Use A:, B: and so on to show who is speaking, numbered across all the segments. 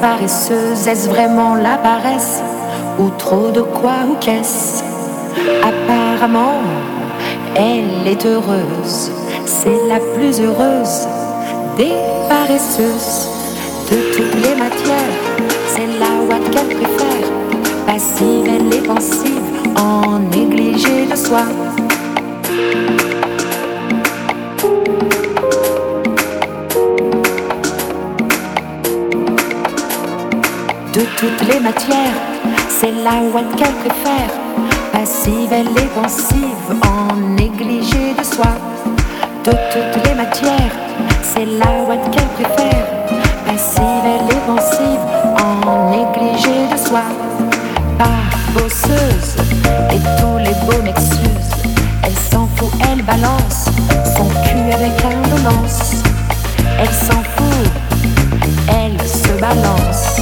A: paresseuse. Est-ce vraiment la paresse ou trop de quoi ou qu'est-ce? Apparemment, elle est heureuse, c'est la plus heureuse des paresseuses de toutes les matières. C'est la ouate qu'elle préfère, passive, elle est pensive, en négligé de soi. Les matières, c'est la ouate qu'elle préfère, passive, elle est en négligé de soi. De toutes les matières, c'est la ouate qu'elle préfère, passive, elle est pensive, en négligé de soi. Pas bosseuse, et tous les beaux m'excusent. Elle s'en fout, elle balance son cul avec indolence. Elle s'en fout, elle se balance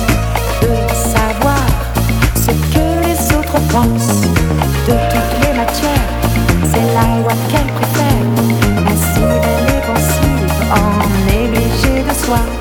A: de toutes les matières. C'est la ouate qu'elle préfère, passive, elle est pensive, en négligé de soi.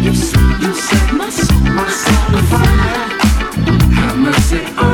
B: You
C: set
D: my soul,
C: my soul
D: on fire.
C: Have mercy
D: on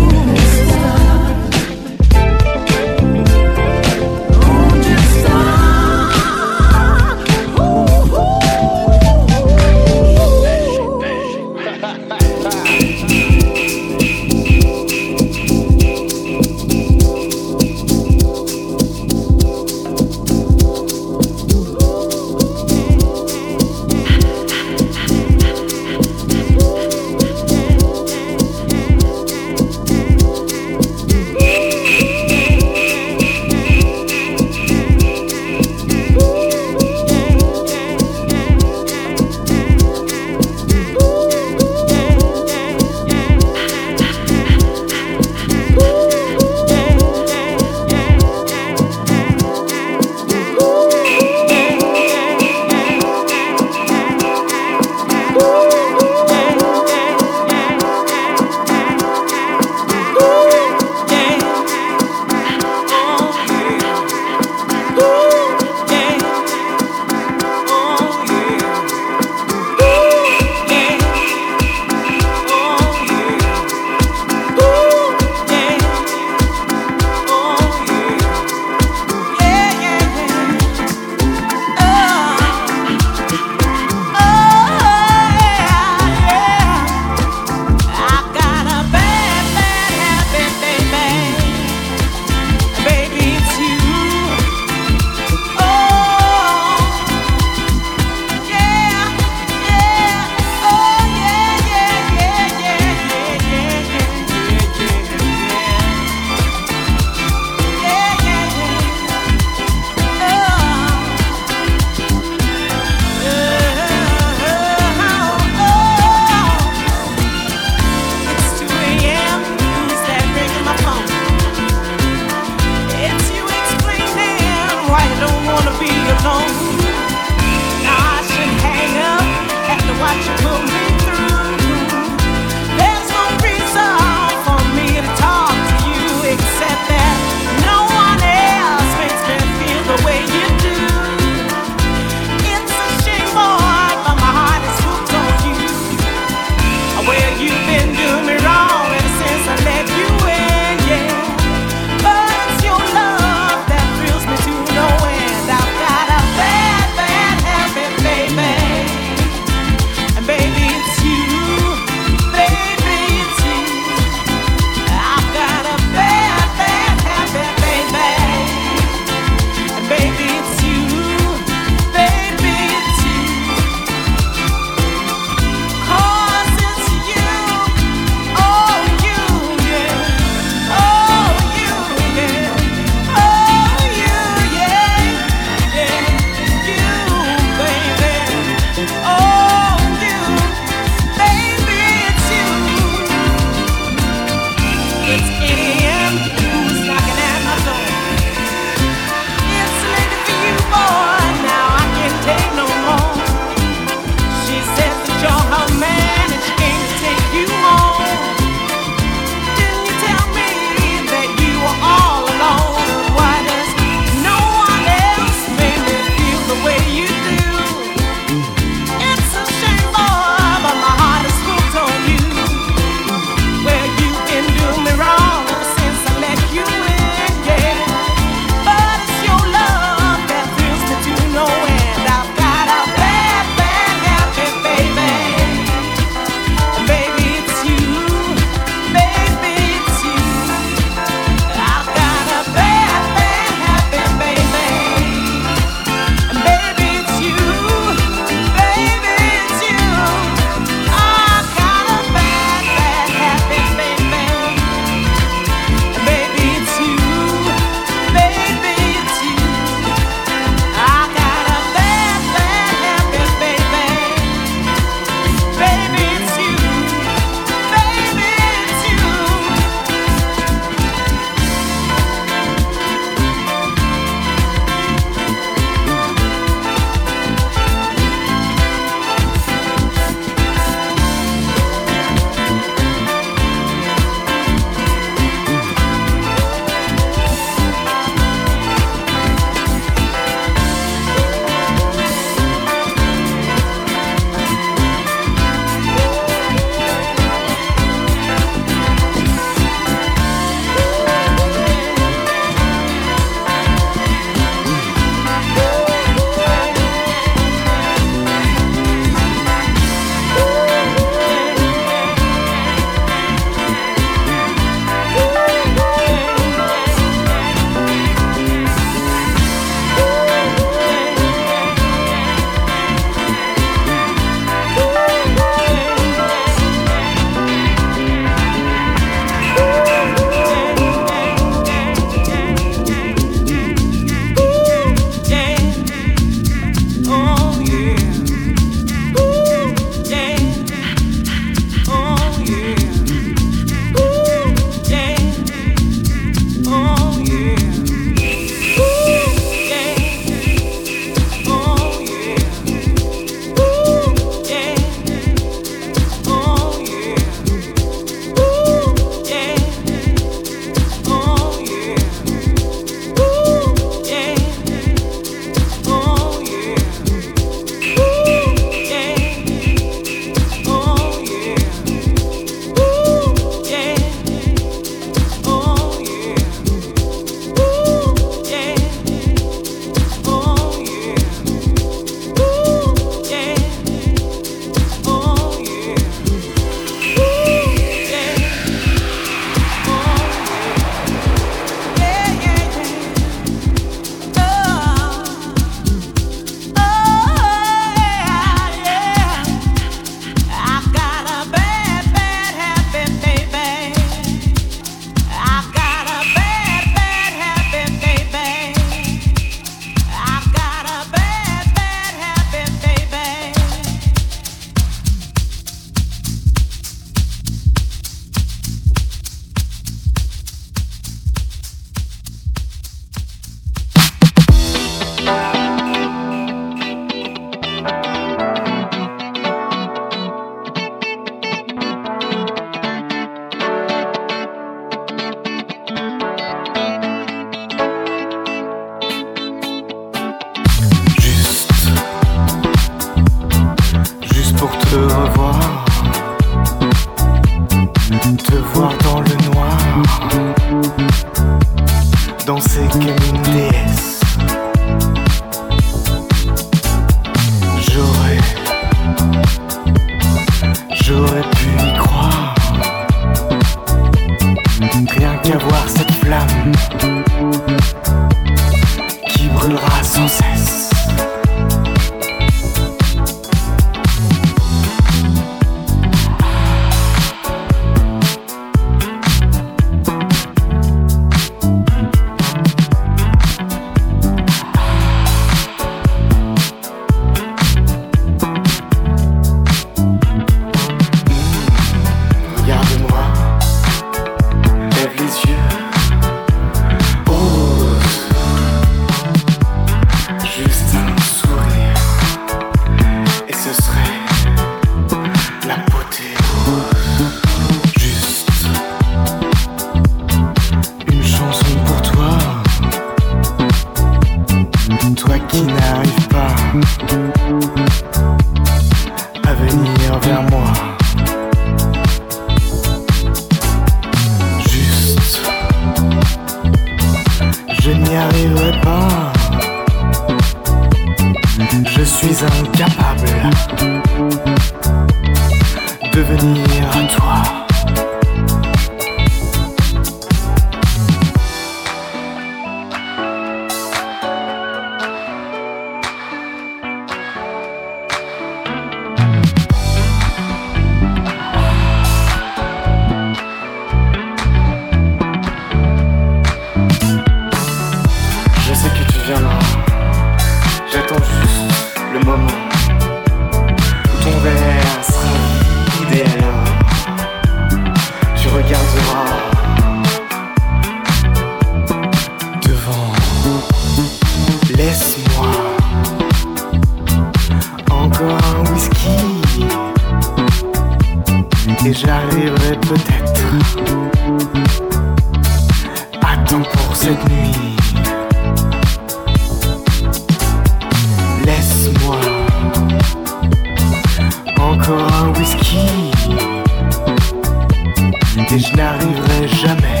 D: n'arriverai
E: jamais.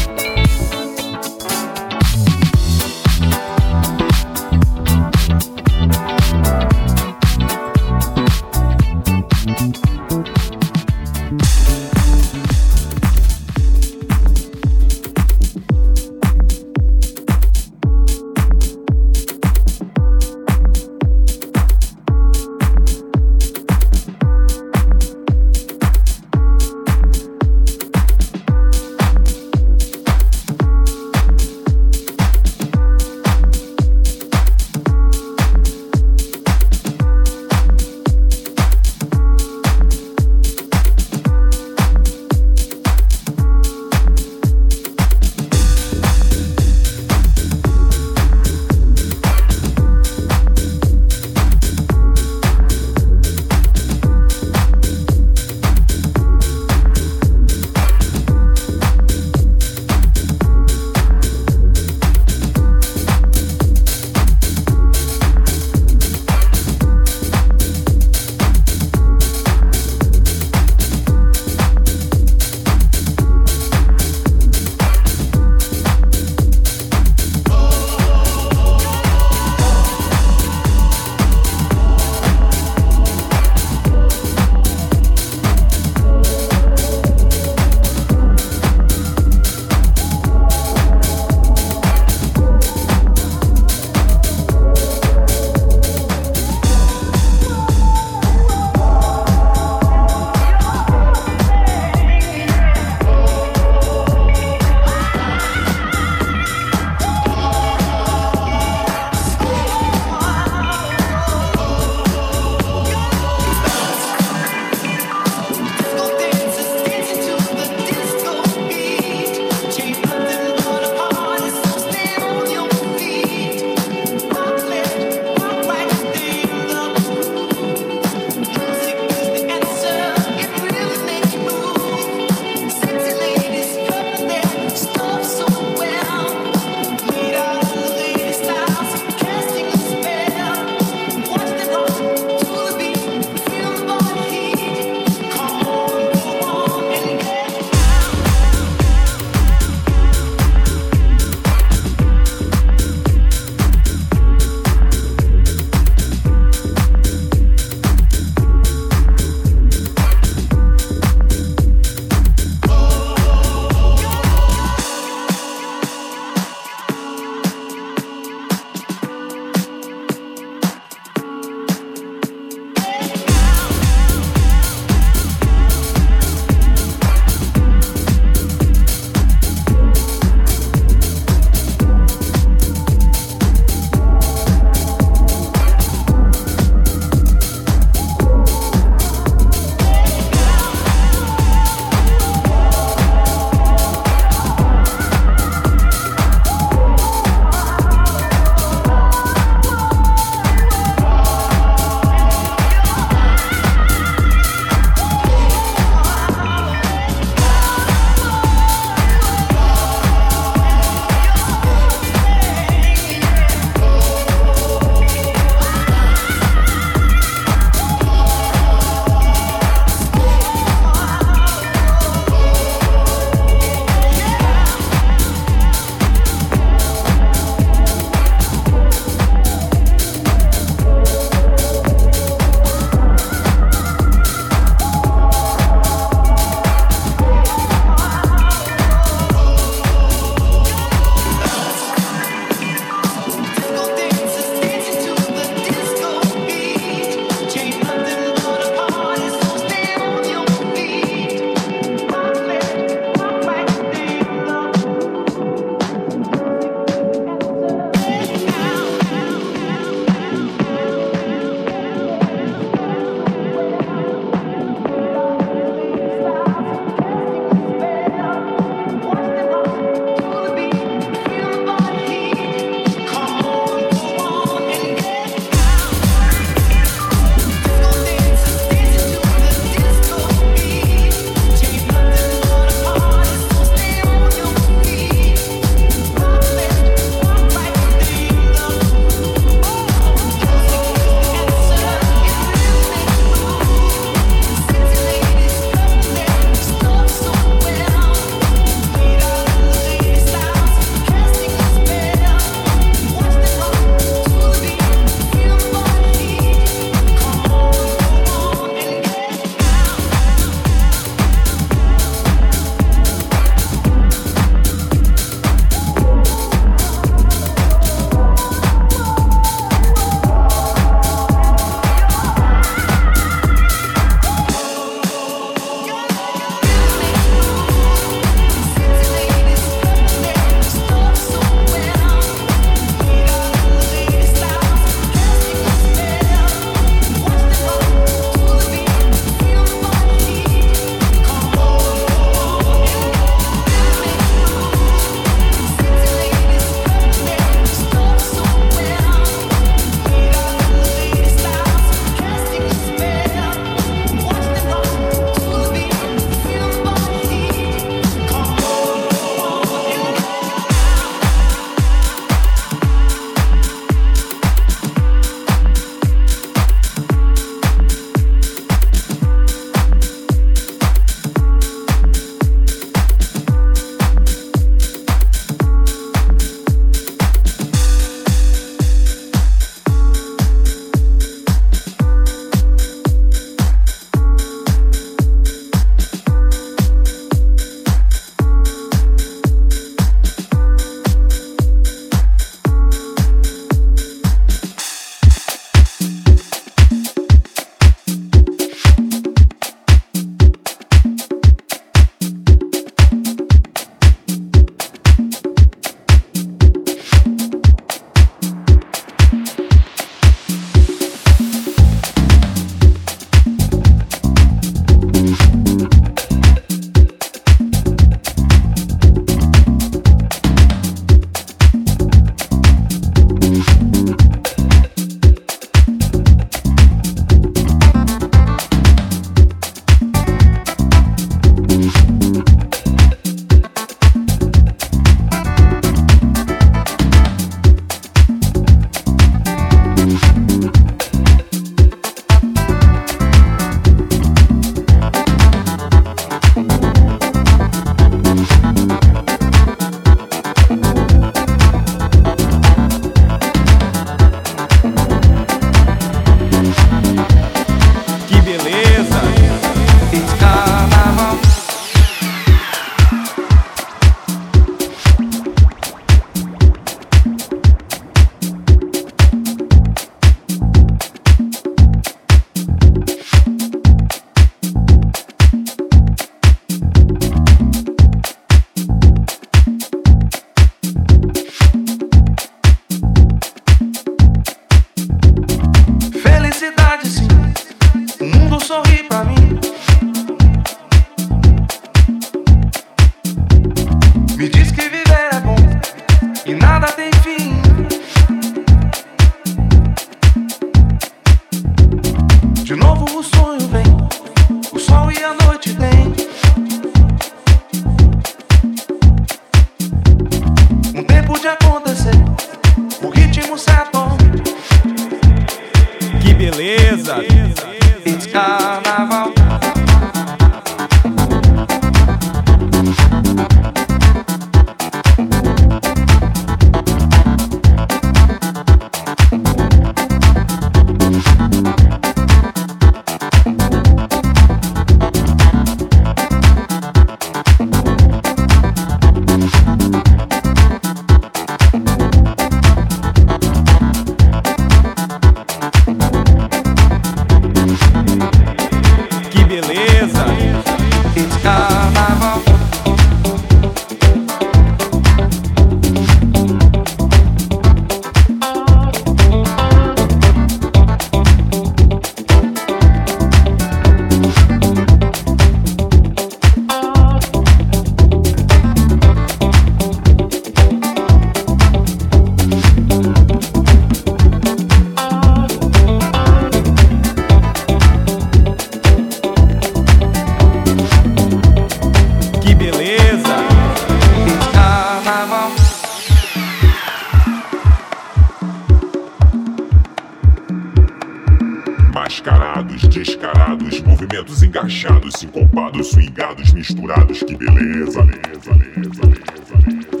E: Descarados, movimentos engaixados, sincopados, swingados, misturados, que beleza, beleza, beleza, beleza, beleza.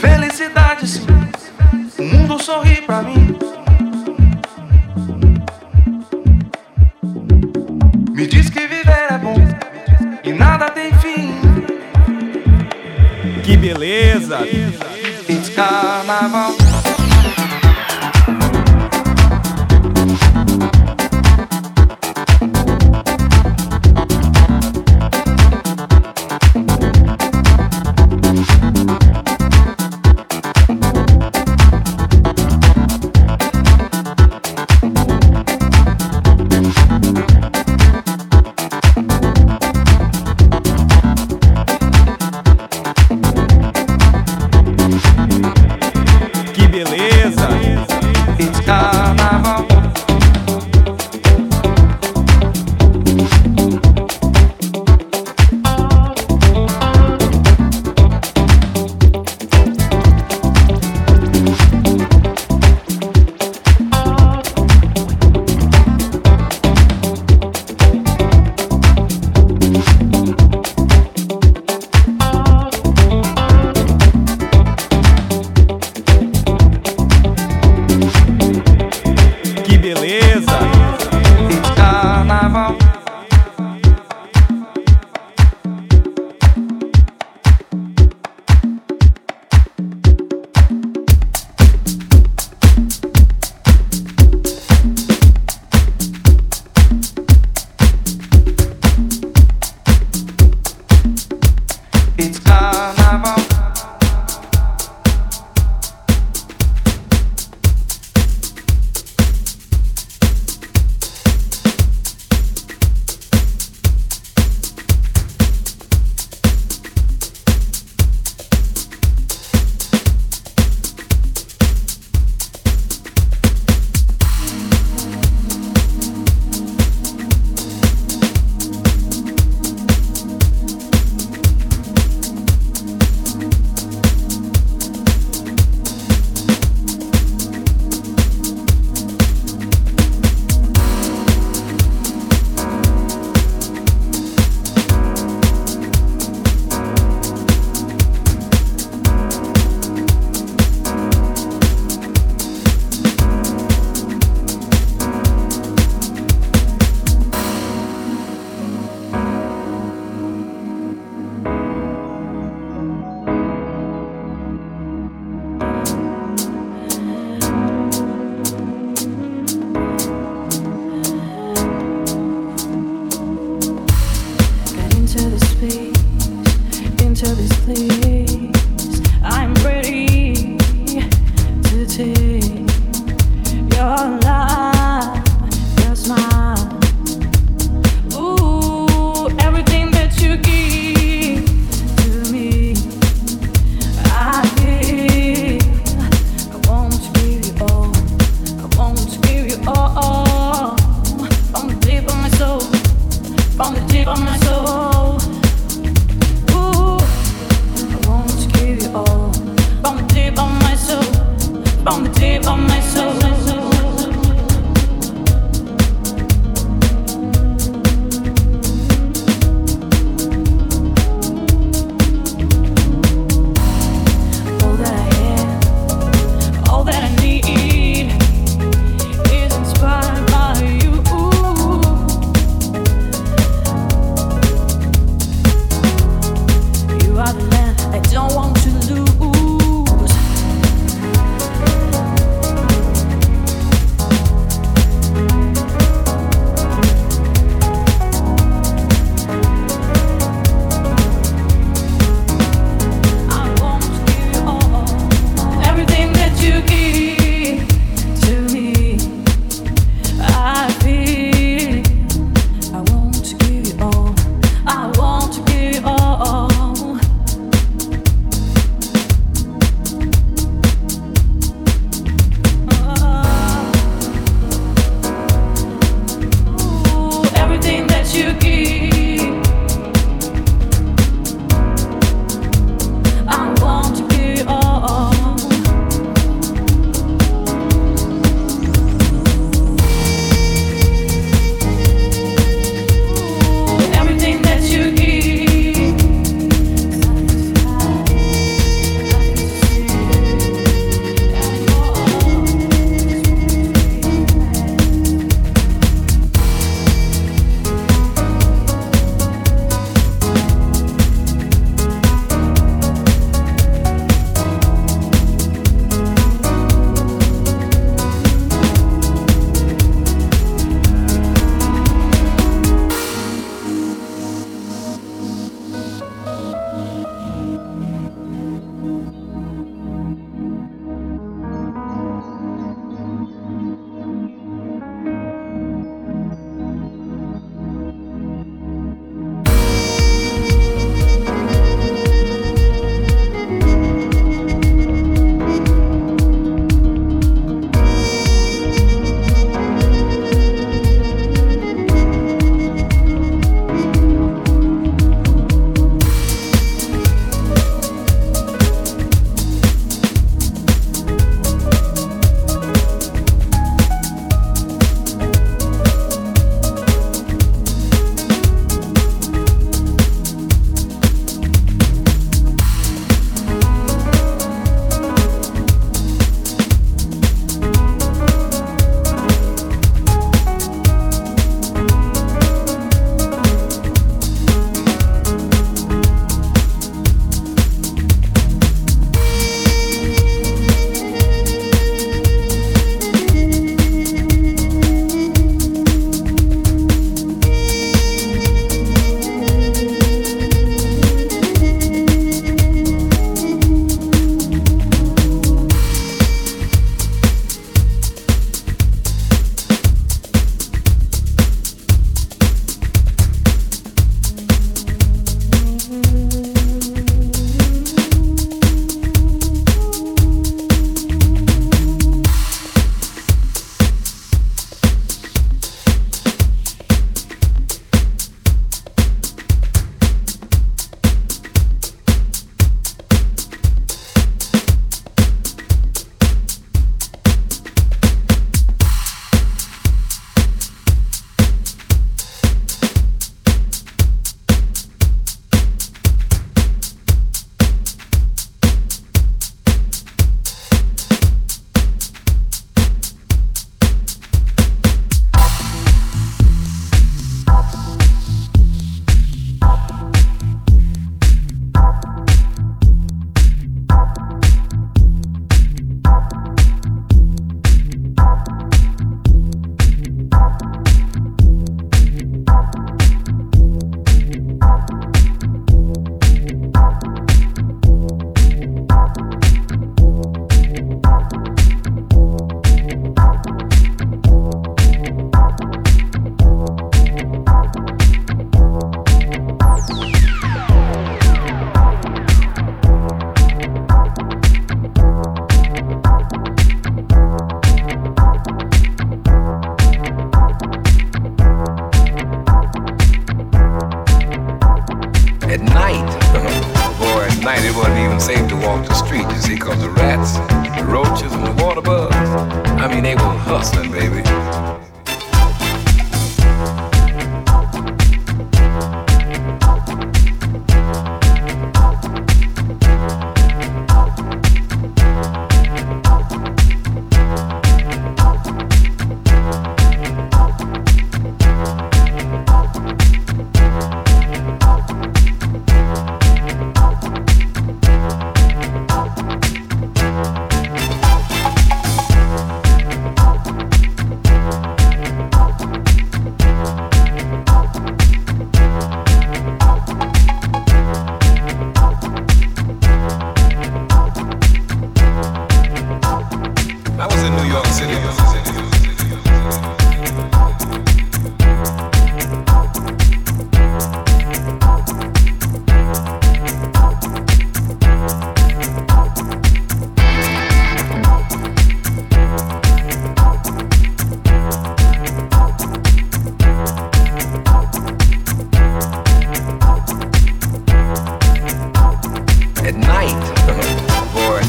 D: Felicidade sim, o mundo sorri pra mim. Me diz que viver é bom e nada tem fim.
C: Que beleza!
D: It's carnaval.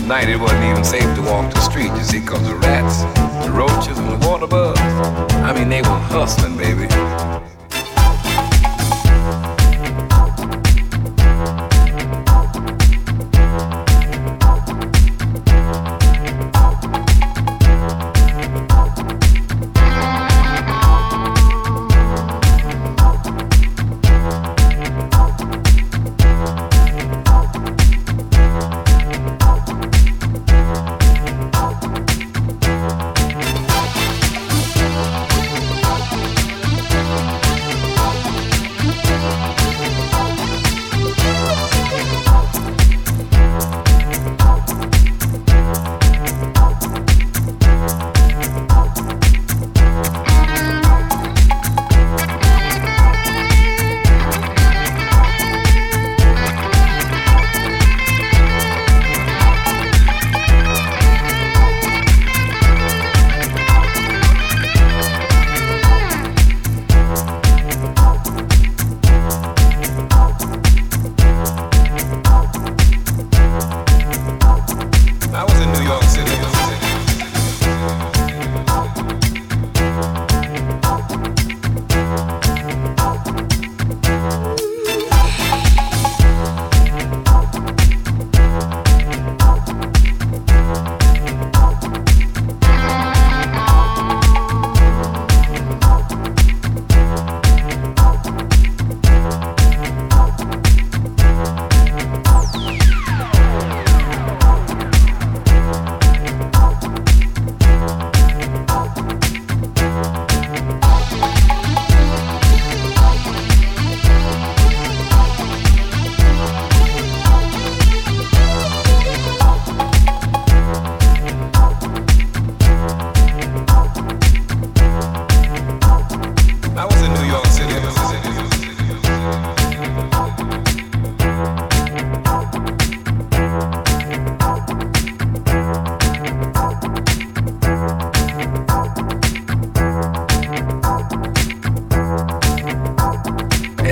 F: Night it wasn't even safe to walk the street, you see, cause the rats, the roaches, and the water bugs, I mean, they were hustling, baby.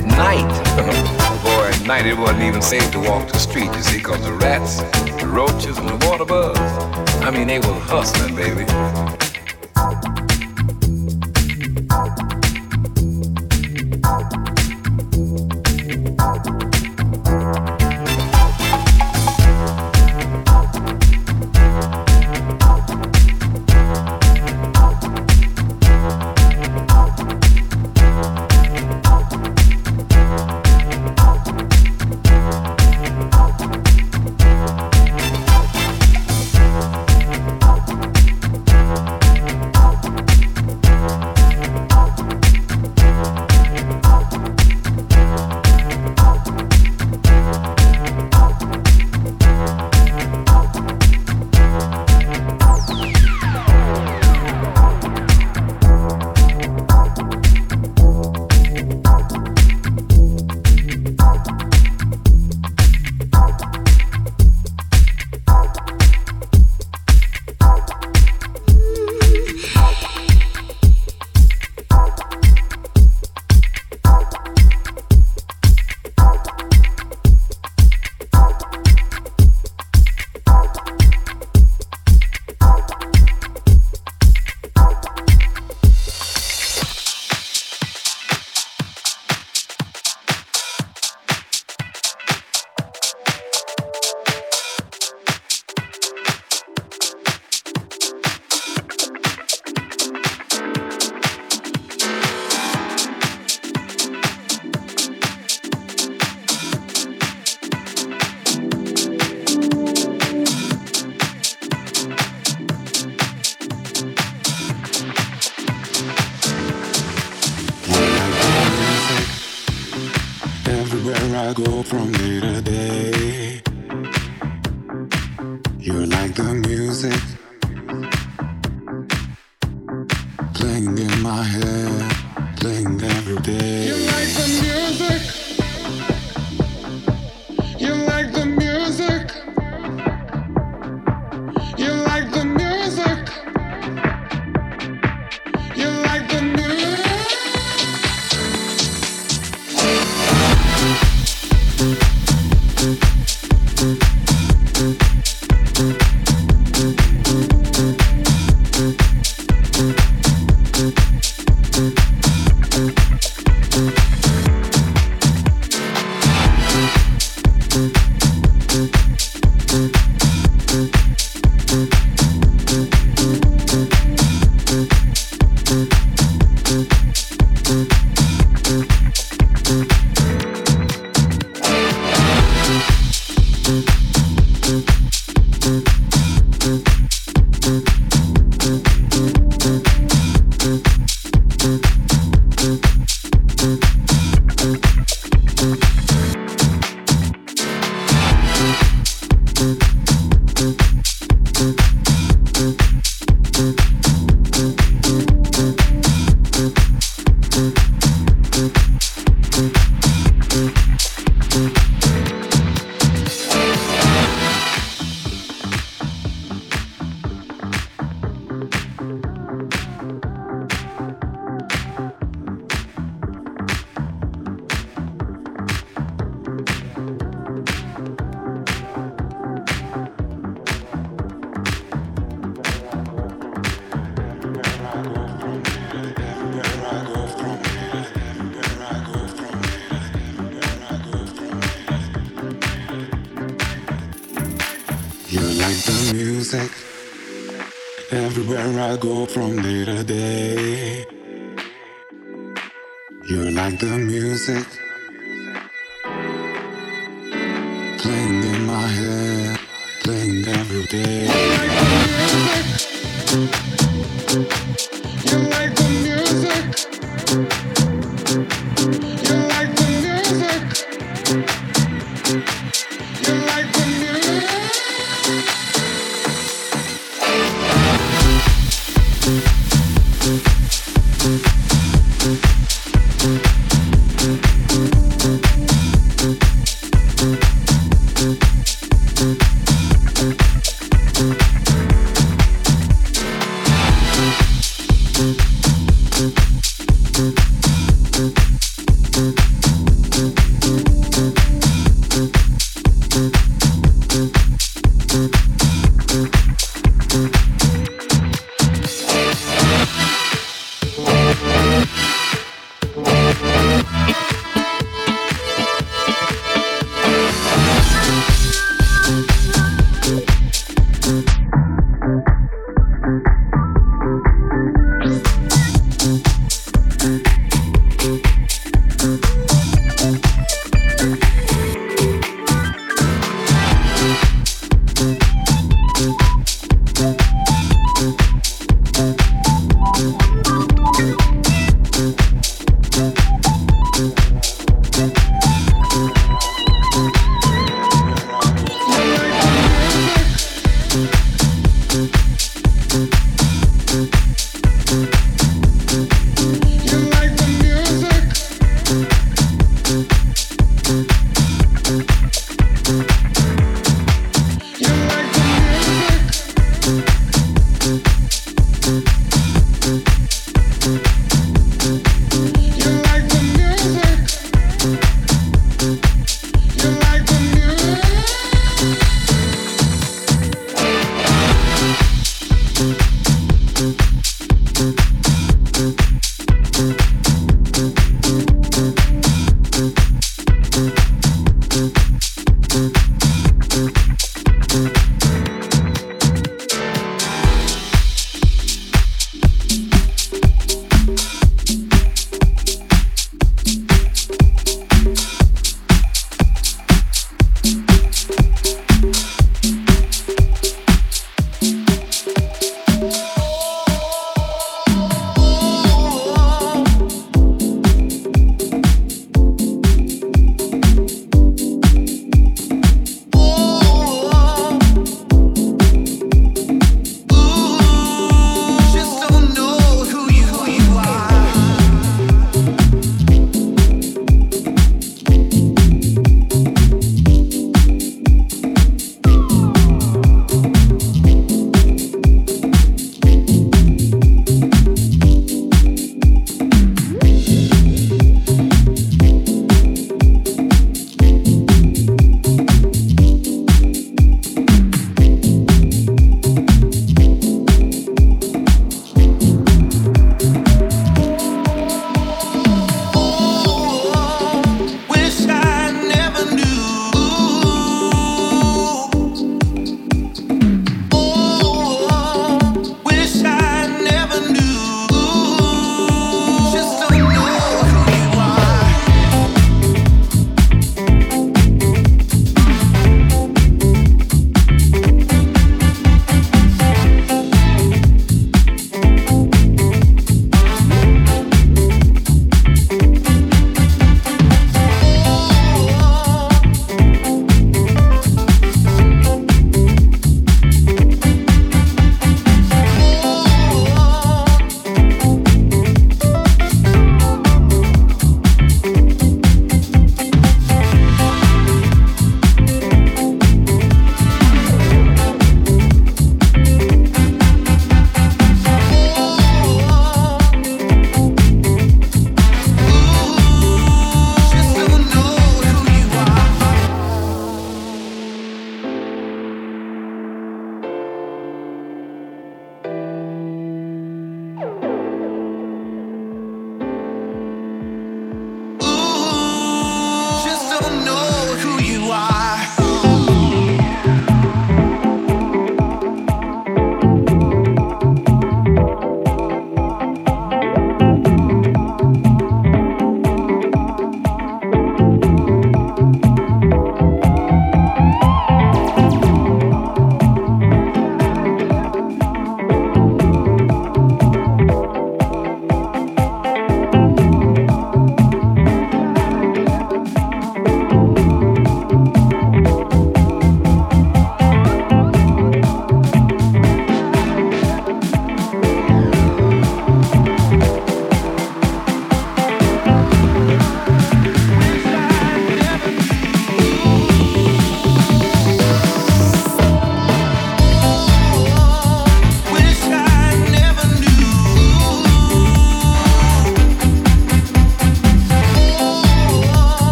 F: At night, oh, boy, at night it wasn't even safe to walk the street, you see, cause the rats, the roaches, and the water bugs, I mean, they were hustling, baby.